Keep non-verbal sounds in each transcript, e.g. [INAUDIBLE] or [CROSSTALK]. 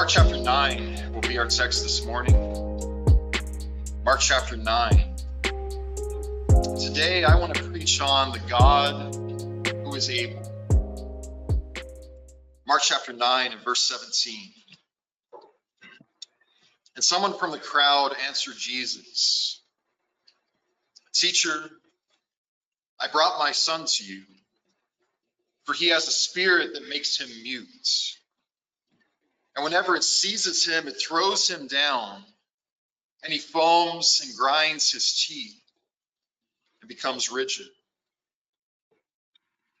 Mark chapter 9 will be our text this morning. Mark chapter 9. Today I want to preach on the God who is able. Mark chapter 9 and verse 17. And someone from the crowd answered Jesus, Teacher, I brought my son to you, for he has a spirit that makes him mute. And whenever it seizes him, it throws him down, and he foams and grinds his teeth and becomes rigid.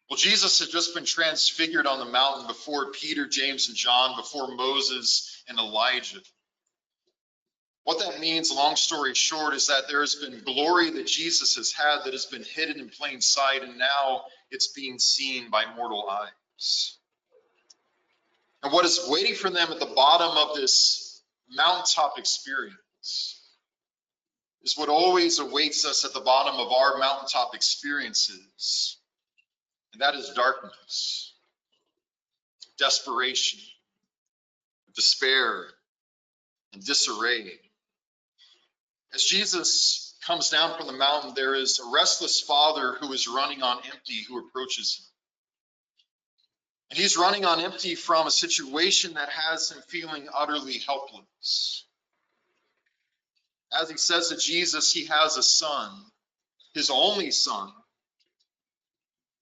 Well, Jesus had just been transfigured on the mountain before Peter, James, and John, before Moses and Elijah. What that means, long story short, is that there has been glory that Jesus has had that has been hidden in plain sight, and now it's being seen by mortal eyes. And what is waiting for them at the bottom of this mountaintop experience is what always awaits us at the bottom of our mountaintop experiences, and that is darkness, desperation, despair, and disarray. As Jesus comes down from the mountain, there is a restless father who is running on empty who approaches him. And he's running on empty from a situation that has him feeling utterly helpless. As he says to Jesus, he has a son, his only son.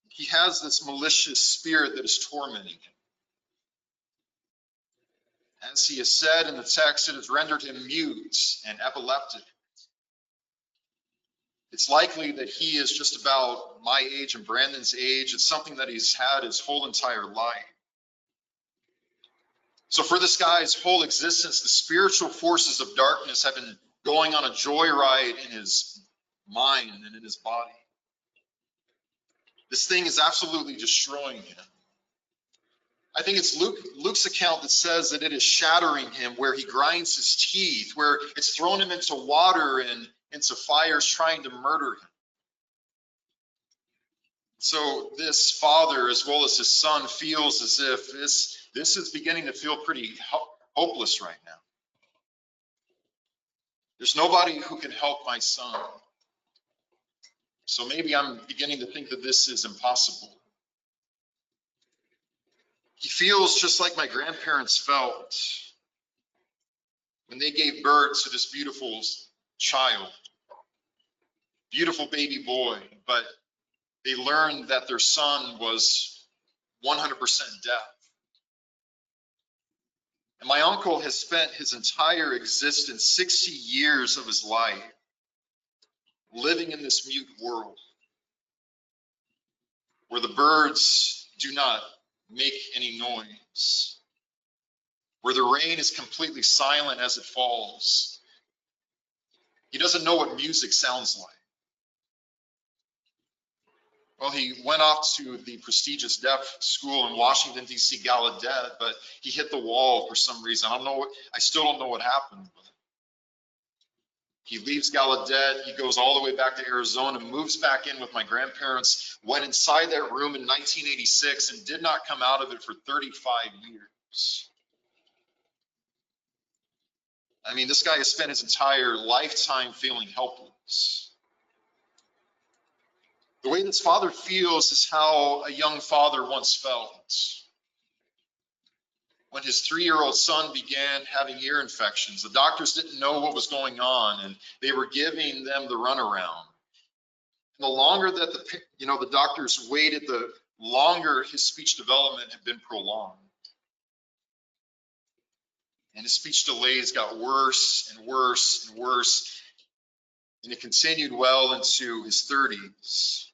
He has this malicious spirit that is tormenting him. As he has said in the text, it has rendered him mute and epileptic. It's likely that he is just about my age and Brandon's age. It's something that he's had his whole entire life. So, for this guy's whole existence, the spiritual forces of darkness have been going on a joyride in his mind and in his body. This thing is absolutely destroying him. I think it's Luke, Luke's account that says that it is shattering him, where he grinds his teeth, where it's thrown him into water and into fires trying to murder him. So this father, as well as his son, feels as if this this is beginning to feel pretty hopeless right now. There's nobody who can help my son. So maybe I'm beginning to think that this is impossible. He feels just like my grandparents felt when they gave birth to this beautiful child, beautiful baby boy, but they learned that their son was 100% deaf. And my uncle has spent his entire existence, 60 years of his life, living in this mute world where the birds do not make any noise, where the rain is completely silent as it falls, he doesn't know what music sounds like. Well, he went off to the prestigious deaf school in Washington, D.C., Gallaudet, but he hit the wall for some reason. I don't know what, I still don't know what happened. He leaves Gallaudet, he goes all the way back to Arizona, moves back in with my grandparents, went inside that room in 1986 and did not come out of it for 35 years. I mean, this guy has spent his entire lifetime feeling helpless. The way this father feels is how a young father once felt. When his three year old son began having ear infections, the doctors didn't know what was going on and they were giving them the runaround. And the longer that the, you know, the doctors waited, the longer his speech development had been prolonged and his speech delays got worse and worse and worse. And it continued well into his 30s.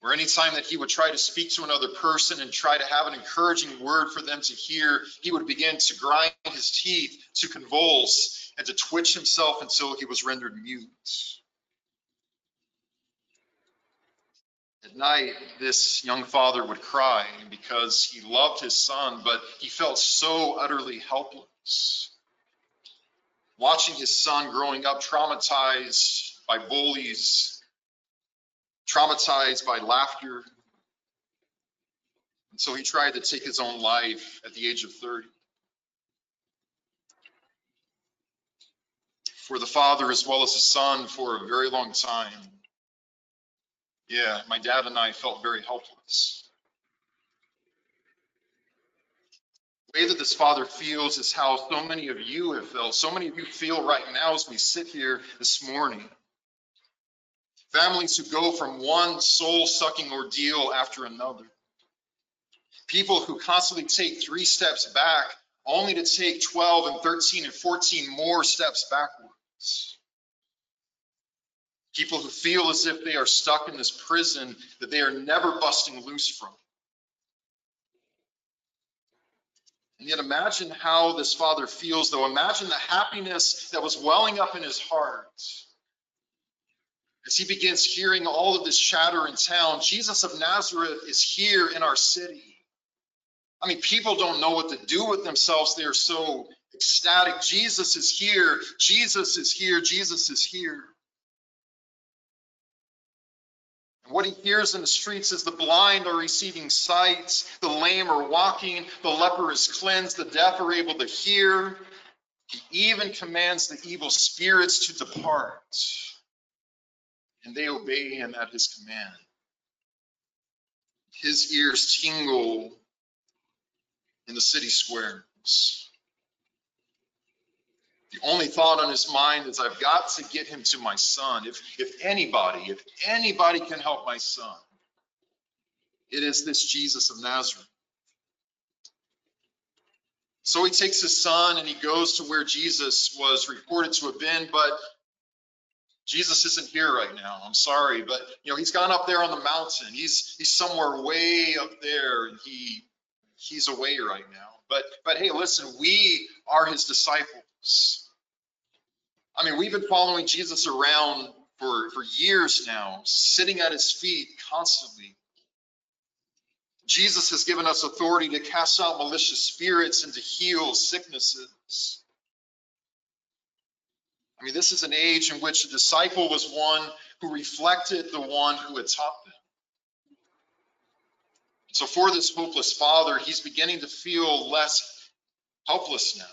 Or anytime that he would try to speak to another person and try to have an encouraging word for them to hear, he would begin to grind his teeth, to convulse, and to twitch himself until he was rendered mute. At night, this young father would cry because he loved his son, but he felt so utterly helpless. Watching his son growing up traumatized by bullies, traumatized by laughter. And so he tried to take his own life at the age of 30. For the father as well as the son for a very long time yeah, my dad and I felt very helpless. The way that this father feels is how so many of you have felt. So many of you feel right now as we sit here this morning. Families who go from one soul sucking ordeal after another. People who constantly take three steps back only to take 12 and 13 and 14 more steps backwards. People who feel as if they are stuck in this prison that they are never busting loose from. And yet imagine how this father feels, though. Imagine the happiness that was welling up in his heart as he begins hearing all of this chatter in town. Jesus of Nazareth is here in our city. I mean, people don't know what to do with themselves. They are so ecstatic. Jesus is here. Jesus is here. Jesus is here. What he hears in the streets is the blind are receiving sight, the lame are walking, the leper is cleansed, the deaf are able to hear. He even commands the evil spirits to depart, and they obey him at his command. His ears tingle in the city squares. The only thought on his mind is, I've got to get him to my son. If, if anybody, if anybody can help my son, it is this Jesus of Nazareth. So he takes his son and he goes to where Jesus was reported to have been, but Jesus isn't here right now. I'm sorry, but you know, he's gone up there on the mountain. He's he's somewhere way up there and he he's away right now. But but hey, listen, we are his disciples. I mean, we've been following Jesus around for, for years now, sitting at his feet constantly. Jesus has given us authority to cast out malicious spirits and to heal sicknesses. I mean, this is an age in which a disciple was one who reflected the one who had taught them. So, for this hopeless father, he's beginning to feel less helpless now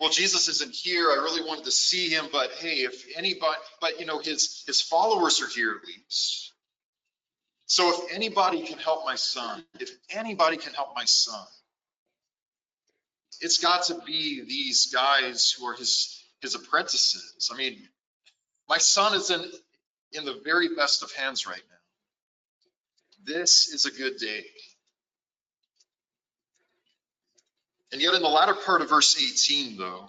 well, Jesus isn't here. I really wanted to see him, but hey, if anybody, but you know, his his followers are here at least. So if anybody can help my son, if anybody can help my son, it's got to be these guys who are his his apprentices. I mean, my son is in in the very best of hands right now. This is a good day. And yet, in the latter part of verse 18, though,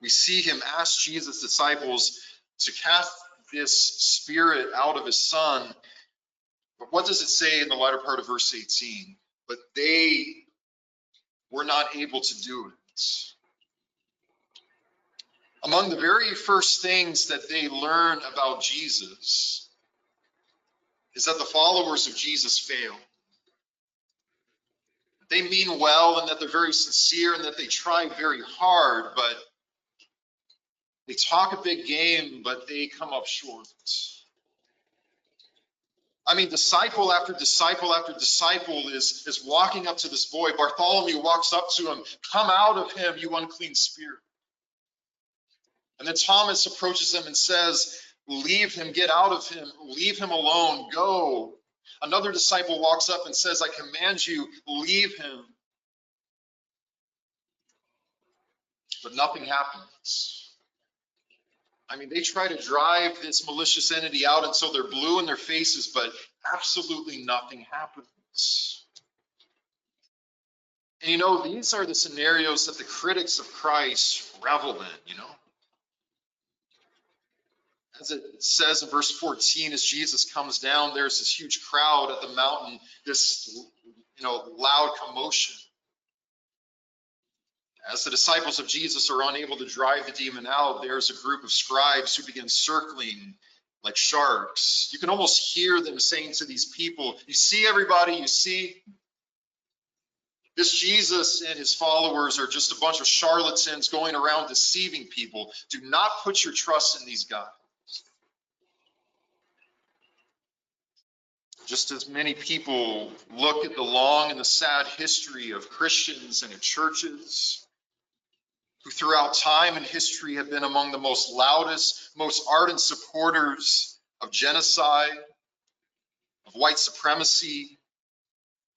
we see him ask Jesus' disciples to cast this spirit out of his son. But what does it say in the latter part of verse 18? But they were not able to do it. Among the very first things that they learn about Jesus is that the followers of Jesus fail they mean well and that they're very sincere and that they try very hard, but they talk a big game, but they come up short. I mean, disciple after disciple after disciple is, is walking up to this boy. Bartholomew walks up to him, Come out of him, you unclean spirit. And then Thomas approaches him and says, Leave him, get out of him, leave him alone, go. Another disciple walks up and says, I command you, leave him. But nothing happens. I mean, they try to drive this malicious entity out until they're blue in their faces, but absolutely nothing happens. And you know, these are the scenarios that the critics of Christ revel in, you know. As it says in verse 14, as Jesus comes down, there's this huge crowd at the mountain, this you know loud commotion. As the disciples of Jesus are unable to drive the demon out, there's a group of scribes who begin circling like sharks. You can almost hear them saying to these people, You see, everybody, you see, this Jesus and his followers are just a bunch of charlatans going around deceiving people. Do not put your trust in these guys. Just as many people look at the long and the sad history of Christians and of churches, who throughout time and history have been among the most loudest, most ardent supporters of genocide, of white supremacy,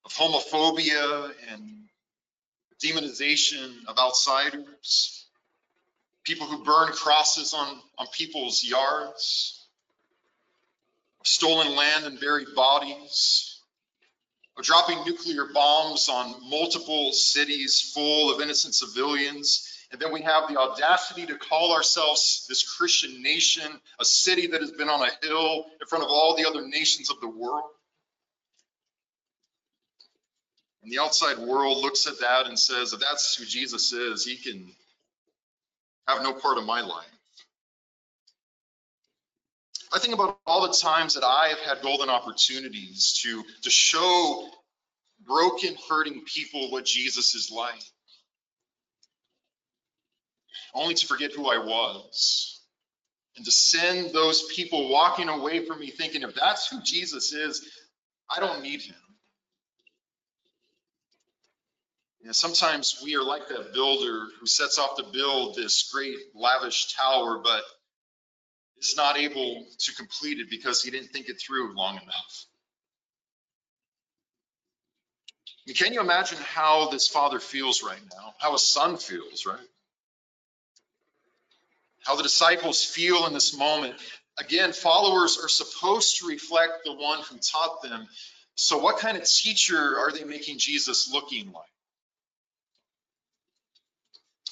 of homophobia and demonization of outsiders, people who burn crosses on, on people's yards, stolen land and buried bodies, dropping nuclear bombs on multiple cities full of innocent civilians and then we have the audacity to call ourselves this Christian nation, a city that has been on a hill in front of all the other nations of the world. And the outside world looks at that and says, if that's who Jesus is, he can have no part of my life. I think about all the times that I have had golden opportunities to, to show broken, hurting people what Jesus is like only to forget who I was. And to send those people walking away from me thinking, if that's who Jesus is, I don't need him. You know, sometimes we are like that builder who sets off to build this great lavish tower, but is not able to complete it because he didn't think it through long enough. Can you imagine how this father feels right now? How a son feels, right? how the disciples feel in this moment. Again, followers are supposed to reflect the one who taught them. So, what kind of teacher are they making Jesus looking like?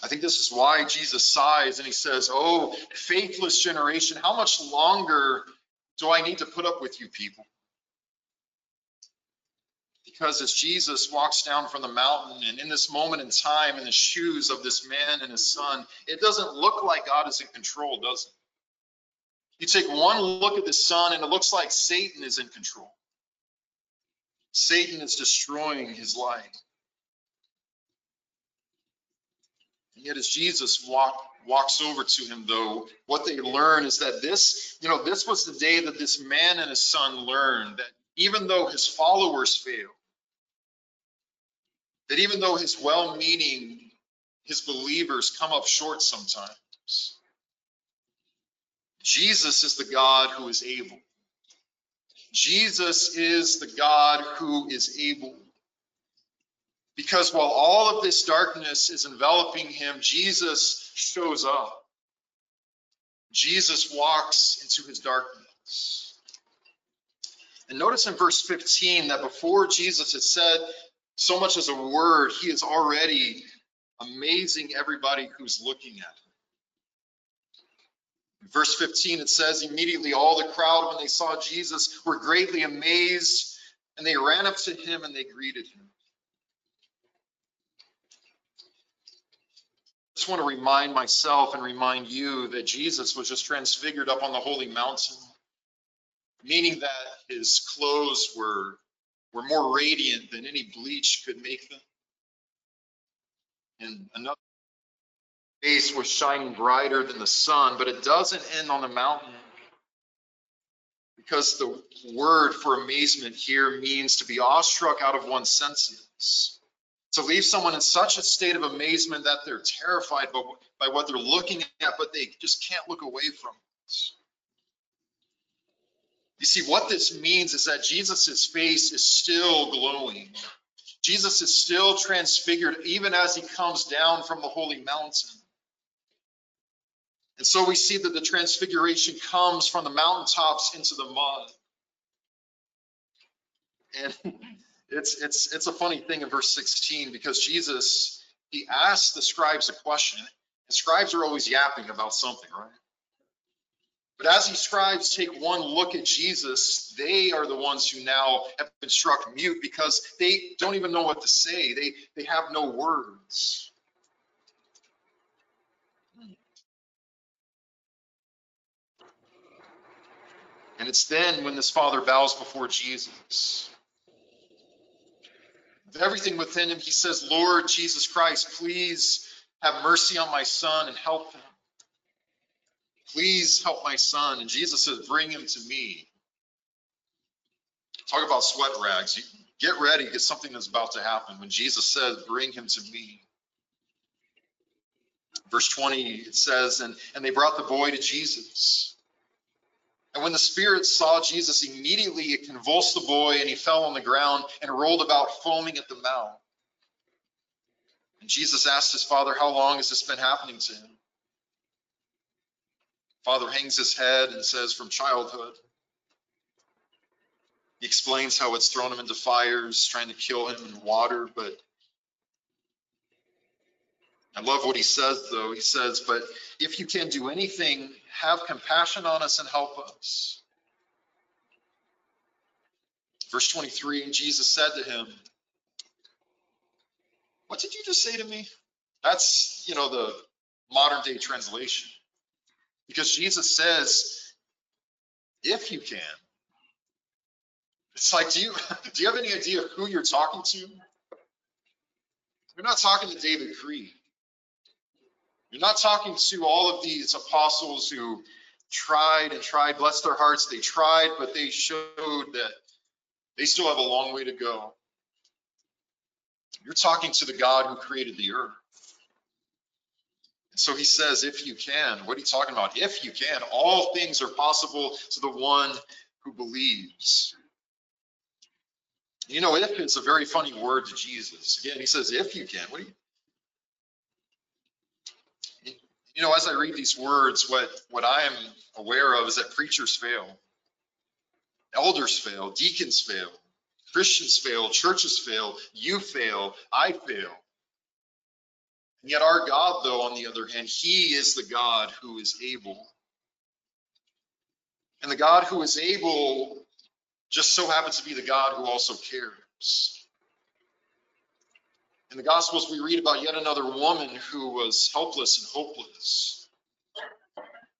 I think this is why Jesus sighs and he says, Oh, faithless generation, how much longer do I need to put up with you people? Because as Jesus walks down from the mountain and in this moment in time in the shoes of this man and his son, it doesn't look like God is in control, does it? You take one look at the son and it looks like Satan is in control. Satan is destroying his life. And yet as Jesus walk, walks over to him, though, what they learn is that this, you know, this was the day that this man and his son learned that even though his followers failed, that even though his well meaning, his believers come up short sometimes, Jesus is the God who is able. Jesus is the God who is able. Because while all of this darkness is enveloping him, Jesus shows up. Jesus walks into his darkness. And notice in verse 15 that before Jesus had said so much as a word, he is already amazing everybody who's looking at him. In verse 15, it says, Immediately all the crowd, when they saw Jesus, were greatly amazed, and they ran up to him and they greeted him. Just want to remind myself and remind you that Jesus was just transfigured up on the holy mountain, meaning that his clothes were were more radiant than any bleach could make them. And another face was shining brighter than the sun, but it doesn't end on the mountain because the word for amazement here means to be awestruck out of one's senses. To leave someone in such a state of amazement that they're terrified by, by what they're looking at, but they just can't look away from. You see, what this means is that Jesus' face is still glowing. Jesus is still transfigured even as he comes down from the holy mountain. And so we see that the transfiguration comes from the mountaintops into the mud. And it's it's it's a funny thing in verse 16 because Jesus he asks the scribes a question. And scribes are always yapping about something, right? But as these scribes take one look at Jesus, they are the ones who now have been struck mute because they don't even know what to say. They, they have no words. And it's then when this father bows before Jesus. Everything within him, he says, Lord Jesus Christ, please have mercy on my son and help him. Please help my son. And Jesus says, Bring him to me. Talk about sweat rags. You get ready because something is about to happen. When Jesus says, Bring him to me. Verse 20, it says, and, and they brought the boy to Jesus. And when the spirit saw Jesus, immediately it convulsed the boy, and he fell on the ground and rolled about, foaming at the mouth. And Jesus asked his father, How long has this been happening to him? Father hangs his head and says, From childhood. He explains how it's thrown him into fires, trying to kill him in water. But I love what he says, though. He says, But if you can do anything, have compassion on us and help us. Verse 23 And Jesus said to him, What did you just say to me? That's, you know, the modern day translation. Because Jesus says, if you can. It's like, do you do you have any idea who you're talking to? You're not talking to David Creed. You're not talking to all of these apostles who tried and tried, bless their hearts, they tried, but they showed that they still have a long way to go. You're talking to the God who created the earth. And so he says, if you can, what are you talking about? If you can, all things are possible to the one who believes. You know, if is a very funny word to Jesus. Again, he says, if you can. What do you? You know, as I read these words, what, what I am aware of is that preachers fail, elders fail, deacons fail, Christians fail, churches fail, you fail, I fail. And yet, our God, though, on the other hand, He is the God who is able. And the God who is able just so happens to be the God who also cares. In the Gospels, we read about yet another woman who was helpless and hopeless.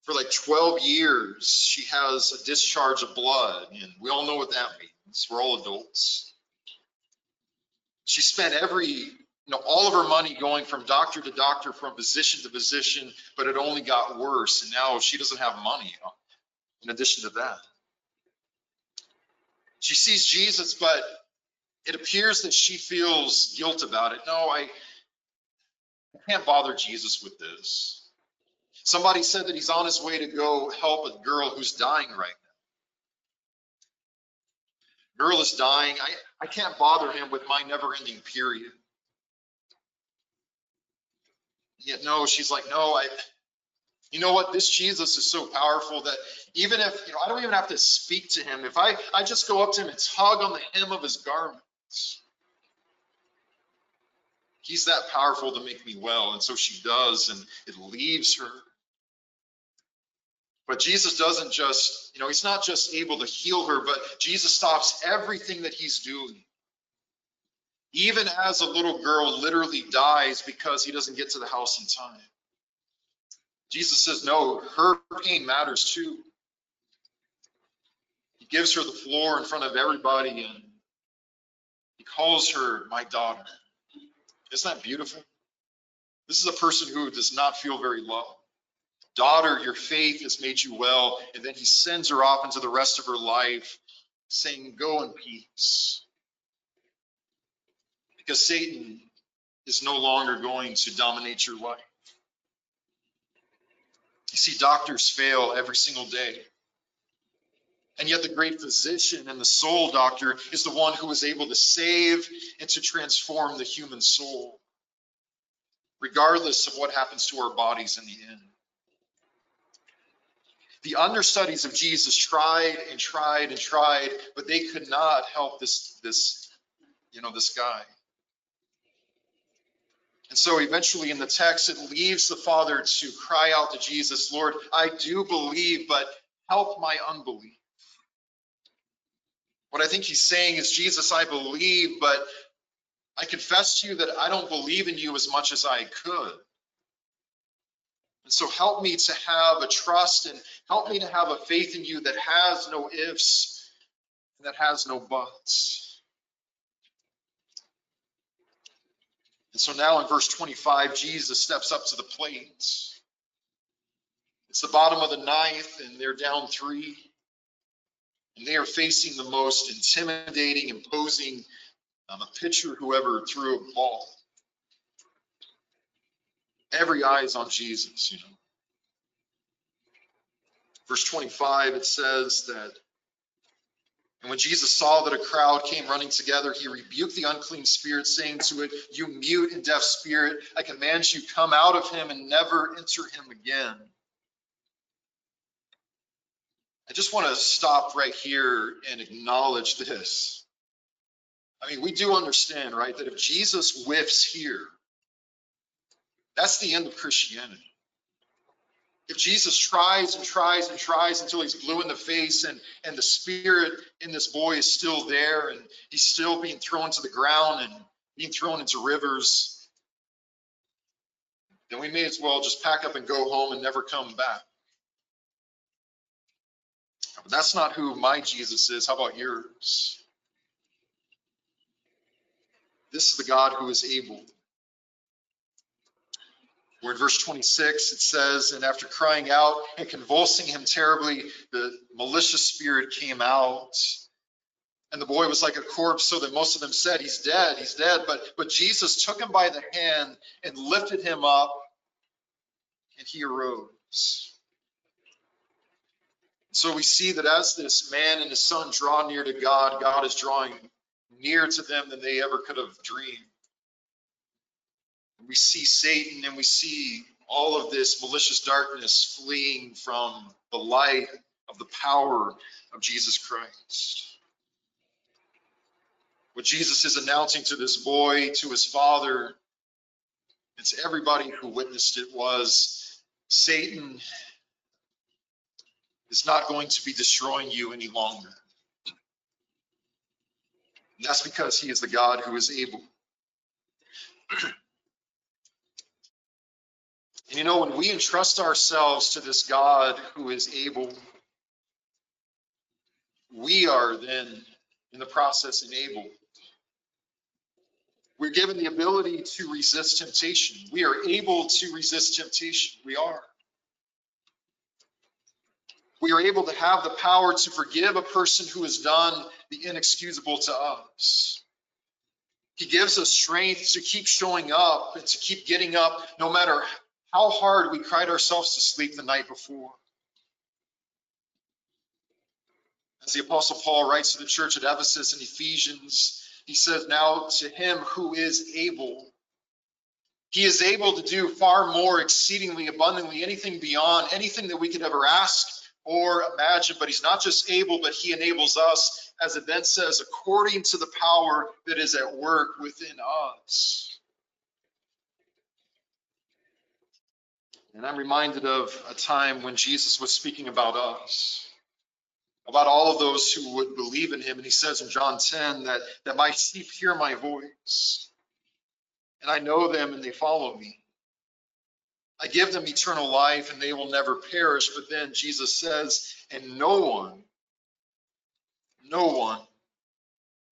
For like 12 years, she has a discharge of blood, and we all know what that means. We're all adults. She spent every you know, all of her money going from doctor to doctor, from physician to physician, but it only got worse. And now she doesn't have money in addition to that. She sees Jesus, but it appears that she feels guilt about it. No, I, I can't bother Jesus with this. Somebody said that he's on his way to go help a girl who's dying right now. Girl is dying. I, I can't bother him with my never ending period. Yet no, she's like, no, I, you know what? This Jesus is so powerful that even if, you know, I don't even have to speak to him. If I, I just go up to him and tug on the hem of his garments, he's that powerful to make me well. And so she does, and it leaves her. But Jesus doesn't just, you know, he's not just able to heal her, but Jesus stops everything that he's doing even as a little girl literally dies because he doesn't get to the house in time. Jesus says, no, her pain matters too. He gives her the floor in front of everybody and calls her my daughter. Isn't that beautiful? This is a person who does not feel very loved. Daughter, your faith has made you well. And then he sends her off into the rest of her life saying, Go in peace because Satan is no longer going to dominate your life. You see, doctors fail every single day. And yet, the great physician and the soul doctor is the one who is able to save and to transform the human soul, regardless of what happens to our bodies in the end. The understudies of Jesus tried and tried and tried, but they could not help this, this, you know, this guy. And so eventually in the text, it leaves the father to cry out to Jesus, Lord, I do believe, but help my unbelief. What I think he's saying is, Jesus, I believe, but I confess to you that I don't believe in you as much as I could. And so help me to have a trust and help me to have a faith in you that has no ifs and that has no buts. And so now in verse 25, Jesus steps up to the plate. It's the bottom of the ninth, and they're down three. And they are facing the most intimidating, imposing um, a pitcher who ever threw a ball. Every eye is on Jesus, you know. Verse 25, it says that, and when Jesus saw that a crowd came running together, he rebuked the unclean spirit, saying to it, You mute and deaf spirit, I command you, come out of him and never enter him again. I just want to stop right here and acknowledge this. I mean, we do understand, right, that if Jesus whiffs here, that's the end of Christianity. If Jesus tries and tries and tries until he's blue in the face and, and the spirit in this boy is still there and he's still being thrown to the ground and being thrown into rivers, then we may as well just pack up and go home and never come back. But that's not who my Jesus is. How about yours? This is the God who is able. Where in verse 26 it says, And after crying out and convulsing him terribly, the malicious spirit came out. And the boy was like a corpse, so that most of them said, He's dead, he's dead. But, but Jesus took him by the hand and lifted him up, and he arose. So we see that as this man and his son draw near to God, God is drawing near to them than they ever could have dreamed. We see Satan and we see all of this malicious darkness fleeing from the light of the power of Jesus Christ. What Jesus is announcing to this boy, to his father, and to everybody who witnessed it was Satan is not going to be destroying you any longer. And that's because he is the God who is able. [CLEARS THROAT] and you know, when we entrust ourselves to this God who is able, we are then in the process enabled. We're given the ability to resist temptation. We are able to resist temptation. We are we are able to have the power to forgive a person who has done the inexcusable to us. He gives us strength to keep showing up and to keep getting up no matter how hard we cried ourselves to sleep the night before. As the Apostle Paul writes to the church at Ephesus in Ephesians, he says, Now to him who is able, he is able to do far more exceedingly abundantly, anything beyond anything that we could ever ask or imagine, but he's not just able, but he enables us, as it then says, according to the power that is at work within us. And I'm reminded of a time when Jesus was speaking about us, about all of those who would believe in him. And he says in John 10 that, that my sheep hear my voice, and I know them and they follow me. I give them eternal life and they will never perish. But then Jesus says, and no one, no one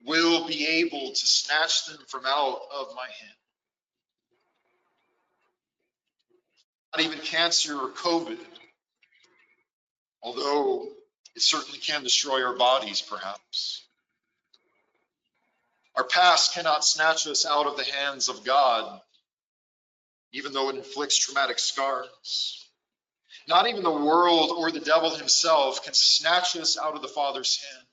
will be able to snatch them from out of my hand. Not even cancer or COVID, although it certainly can destroy our bodies, perhaps. Our past cannot snatch us out of the hands of God even though it inflicts traumatic scars. Not even the world or the devil himself can snatch us out of the Father's hand,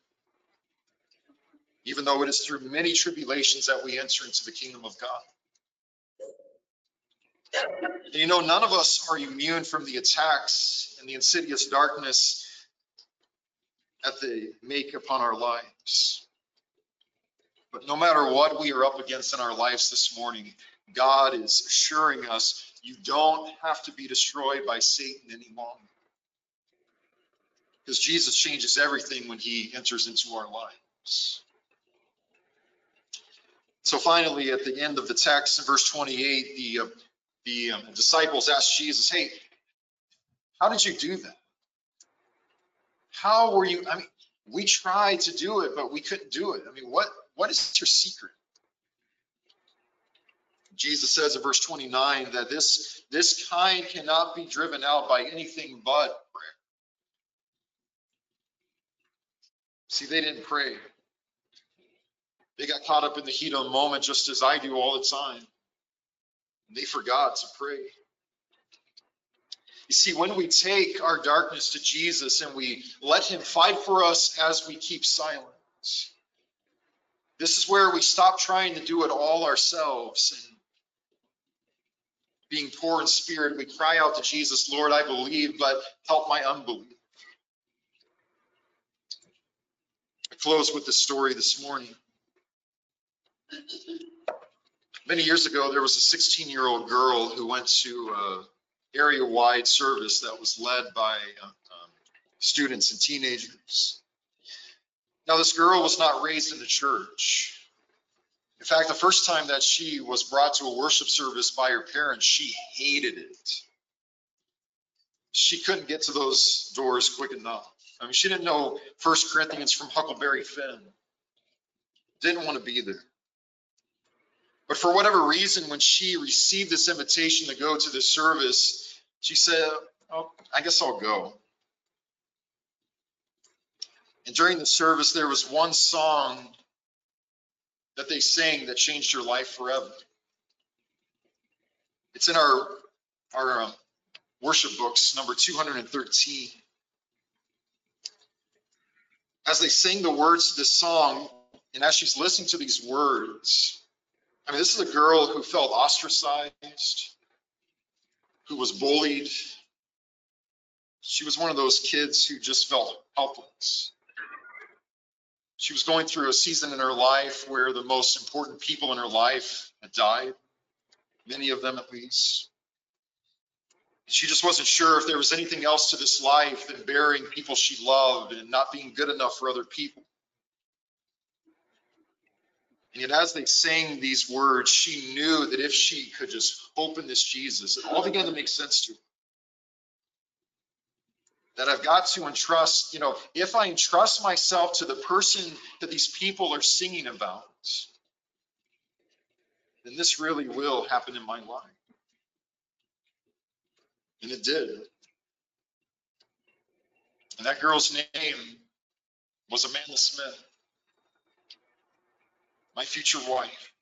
even though it is through many tribulations that we enter into the kingdom of God. And you know, none of us are immune from the attacks and the insidious darkness that they make upon our lives. But no matter what we are up against in our lives this morning, God is assuring us you don't have to be destroyed by Satan any longer. Because Jesus changes everything when he enters into our lives. So finally, at the end of the text in verse 28, the, uh, the um, disciples asked Jesus, Hey, how did you do that? How were you? I mean, we tried to do it, but we couldn't do it. I mean, what, what is your secret? Jesus says in verse 29 that this, this kind cannot be driven out by anything but prayer. See, they didn't pray. They got caught up in the heat of the moment just as I do all the time. They forgot to pray. You see, when we take our darkness to Jesus and we let him fight for us as we keep silence, this is where we stop trying to do it all ourselves and being poor in spirit, we cry out to Jesus, Lord, I believe, but help my unbelief. I close with the story this morning. Many years ago, there was a 16 year old girl who went to a area wide service that was led by uh, um, students and teenagers. Now, this girl was not raised in the church. In fact, the first time that she was brought to a worship service by her parents, she hated it. She couldn't get to those doors quick enough. I mean, she didn't know First Corinthians from Huckleberry Finn. Didn't want to be there. But for whatever reason, when she received this invitation to go to this service, she said, oh, I guess I'll go. And during the service, there was one song that they sang that changed your life forever. It's in our, our um, worship books, number 213. As they sing the words to this song, and as she's listening to these words, I mean, this is a girl who felt ostracized, who was bullied. She was one of those kids who just felt helpless. She was going through a season in her life where the most important people in her life had died, many of them at least. She just wasn't sure if there was anything else to this life than burying people she loved and not being good enough for other people. And yet, as they sang these words, she knew that if she could just hope in this Jesus, it all began to make sense to her. That I've got to entrust, you know, if I entrust myself to the person that these people are singing about, then this really will happen in my life. And it did. And that girl's name was Amanda Smith my future wife,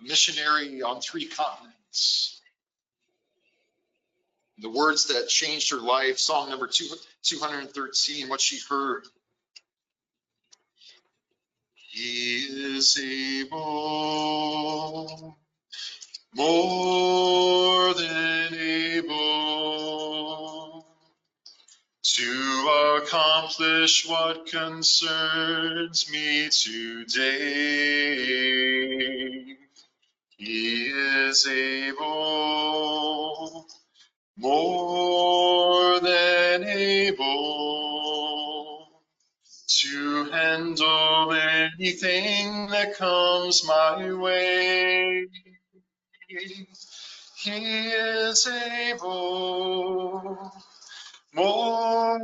a missionary on three continents. The words that changed her life, song number two, 213, what she heard. He is able, more than able to accomplish what concerns me today. He is able, more than able, to handle anything that comes my way. He is able more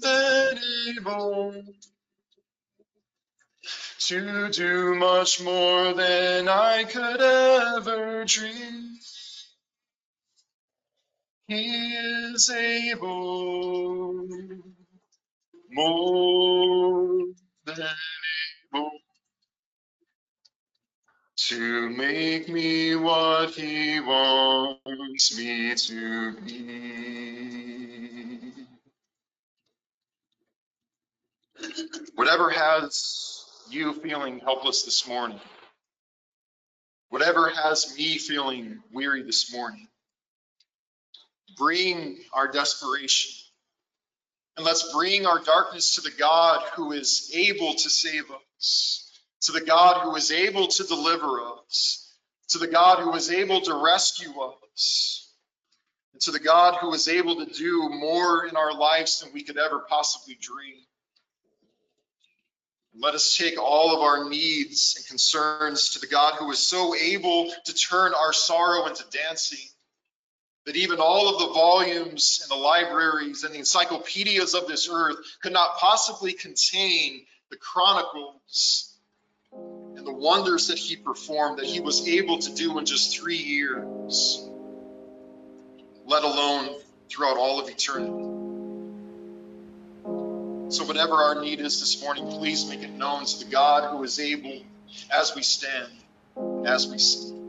than able to do much more than I could ever dream. Is able, more than able to make me what he wants me to be. Whatever has you feeling helpless this morning, whatever has me feeling weary this morning, bring our desperation and let's bring our darkness to the God who is able to save us to the God who is able to deliver us, to the God who is able to rescue us. and to the God who is able to do more in our lives than we could ever possibly dream. Let us take all of our needs and concerns to the God who is so able to turn our sorrow into dancing that even all of the volumes and the libraries and the encyclopedias of this earth could not possibly contain the chronicles and the wonders that he performed that he was able to do in just three years, let alone throughout all of eternity. So, whatever our need is this morning, please make it known to the God who is able as we stand, as we sing.